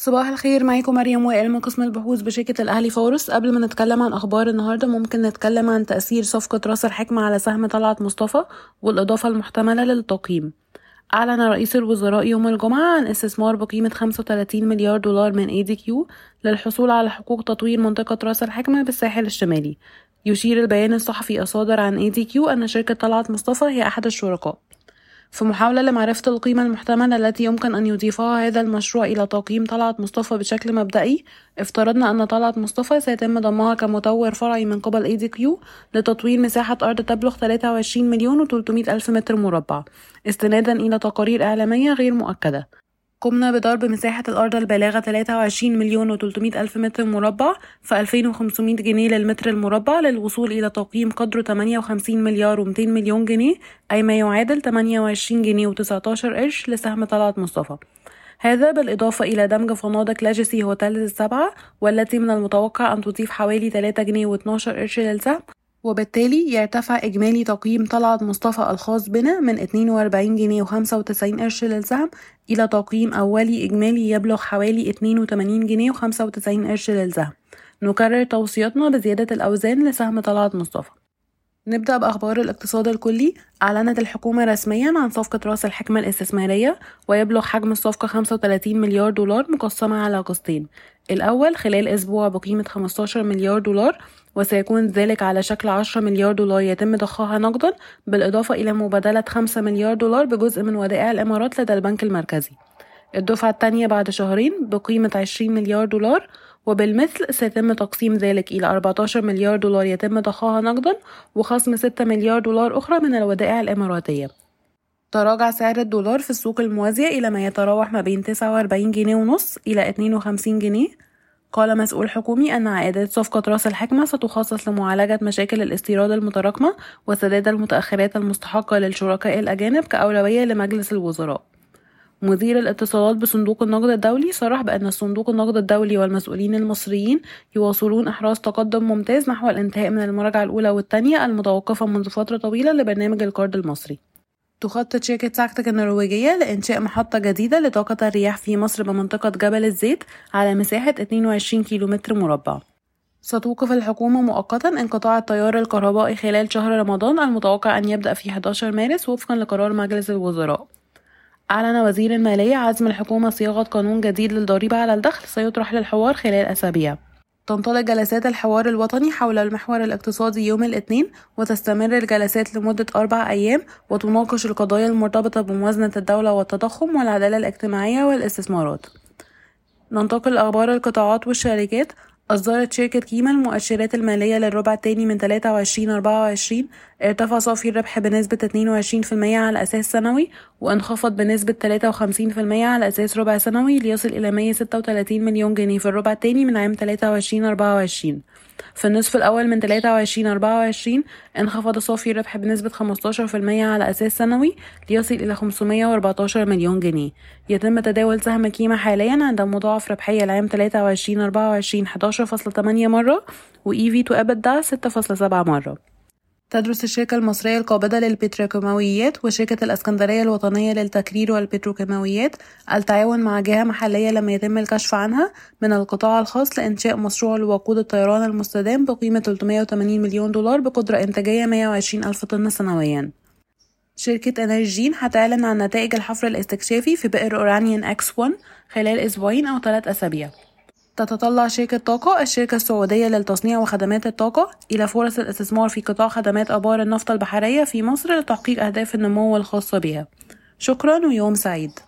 صباح الخير معاكم مريم وائل من قسم البحوث بشركة الأهلي فاروس قبل ما نتكلم عن أخبار النهاردة ممكن نتكلم عن تأثير صفقة رأس الحكمة على سهم طلعت مصطفى والإضافة المحتملة للتقييم. أعلن رئيس الوزراء يوم الجمعة عن استثمار بقيمة 35 مليار دولار من ADQ للحصول على حقوق تطوير منطقة رأس الحكمة بالساحل الشمالي. يشير البيان الصحفي الصادر عن ADQ أن شركة طلعت مصطفى هي أحد الشركاء. في محاولة لمعرفة القيمة المحتملة التي يمكن أن يضيفها هذا المشروع إلى تقييم طلعت مصطفى بشكل مبدئي. افترضنا أن طلعت مصطفى سيتم ضمها كمطور فرعي من قبل كيو لتطوير مساحة أرض تبلغ 23 مليون و300 ألف متر مربع استنادا إلى تقارير إعلامية غير مؤكدة. قمنا بضرب مساحة الأرض البالغة 23 مليون و300 ألف متر مربع في 2500 جنيه للمتر المربع للوصول إلى تقييم قدره 58 مليار و200 مليون جنيه أي ما يعادل 28 جنيه و19 قرش لسهم طلعت مصطفى. هذا بالإضافة إلى دمج فنادق لاجسي هوتيلز السبعة والتي من المتوقع أن تضيف حوالي 3 جنيه و12 قرش للسهم وبالتالي يرتفع إجمالي تقييم طلعت مصطفى الخاص بنا من 42 جنيه و95 قرش للسهم إلى تقييم أولي إجمالي يبلغ حوالي 82 جنيه و95 قرش للسهم. نكرر توصياتنا بزيادة الأوزان لسهم طلعت مصطفى. نبدأ بأخبار الاقتصاد الكلي. أعلنت الحكومة رسميا عن صفقة رأس الحكمة الاستثمارية ويبلغ حجم الصفقة 35 مليار دولار مقسمة على قسطين. الأول خلال أسبوع بقيمة 15 مليار دولار وسيكون ذلك على شكل 10 مليار دولار يتم ضخها نقدا بالإضافة إلى مبادلة 5 مليار دولار بجزء من ودائع الإمارات لدى البنك المركزي. الدفعة الثانية بعد شهرين بقيمة 20 مليار دولار وبالمثل سيتم تقسيم ذلك إلى 14 مليار دولار يتم ضخها نقدا وخصم 6 مليار دولار أخرى من الودائع الإماراتية. تراجع سعر الدولار في السوق الموازية إلى ما يتراوح ما بين 49 جنيه ونص إلى 52 جنيه قال مسؤول حكومي أن عائدات صفقة رأس الحكمة ستخصص لمعالجة مشاكل الاستيراد المتراكمة وسداد المتأخرات المستحقة للشركاء الأجانب كأولوية لمجلس الوزراء. مدير الاتصالات بصندوق النقد الدولي صرح بأن صندوق النقد الدولي والمسؤولين المصريين يواصلون إحراز تقدم ممتاز نحو الانتهاء من المراجعة الأولى والثانية المتوقفة منذ فترة طويلة لبرنامج القرض المصري. تخطط شركة ساكتك النرويجية لإنشاء محطة جديدة لطاقة الرياح في مصر بمنطقة جبل الزيت على مساحة 22 كيلومتر مربع. ستوقف الحكومة مؤقتا انقطاع التيار الكهربائي خلال شهر رمضان المتوقع أن يبدأ في 11 مارس وفقا لقرار مجلس الوزراء. أعلن وزير المالية عزم الحكومة صياغة قانون جديد للضريبة على الدخل سيطرح للحوار خلال أسابيع. تنطلق جلسات الحوار الوطني حول المحور الاقتصادي يوم الاثنين وتستمر الجلسات لمدة أربع أيام وتناقش القضايا المرتبطة بموازنة الدولة والتضخم والعدالة الاجتماعية والاستثمارات. ننتقل لأخبار القطاعات والشركات. أصدرت شركة كيما المؤشرات المالية للربع الثاني من 23 24 ارتفع صافي الربح بنسبة 22% على أساس سنوي وانخفض بنسبة 53% على أساس ربع سنوي ليصل إلى 136 مليون جنيه في الربع الثاني من عام 23 24 في النصف الأول من 23 24 انخفض صافي الربح بنسبة 15% على أساس سنوي ليصل إلى 514 مليون جنيه. يتم تداول سهم كيما حاليا عند مضاعف ربحية العام 23 24 11.8 مرة و EV to EBITDA 6.7 مرة. تدرس الشركة المصرية القابضة للبتروكيماويات وشركة الإسكندرية الوطنية للتكرير والبتروكيماويات التعاون مع جهة محلية لم يتم الكشف عنها من القطاع الخاص لإنشاء مشروع لوقود الطيران المستدام بقيمة 380 مليون دولار بقدرة إنتاجية 120 ألف طن سنويا. شركة إنرجين هتعلن عن نتائج الحفر الاستكشافي في بئر أورانيان إكس 1 خلال أسبوعين أو ثلاث أسابيع. تتطلع شركة طاقة الشركة السعودية للتصنيع وخدمات الطاقة. إلى فرص الاستثمار في قطاع خدمات آبار النفط البحرية في مصر لتحقيق أهداف النمو الخاصة بها. شكرا ويوم سعيد.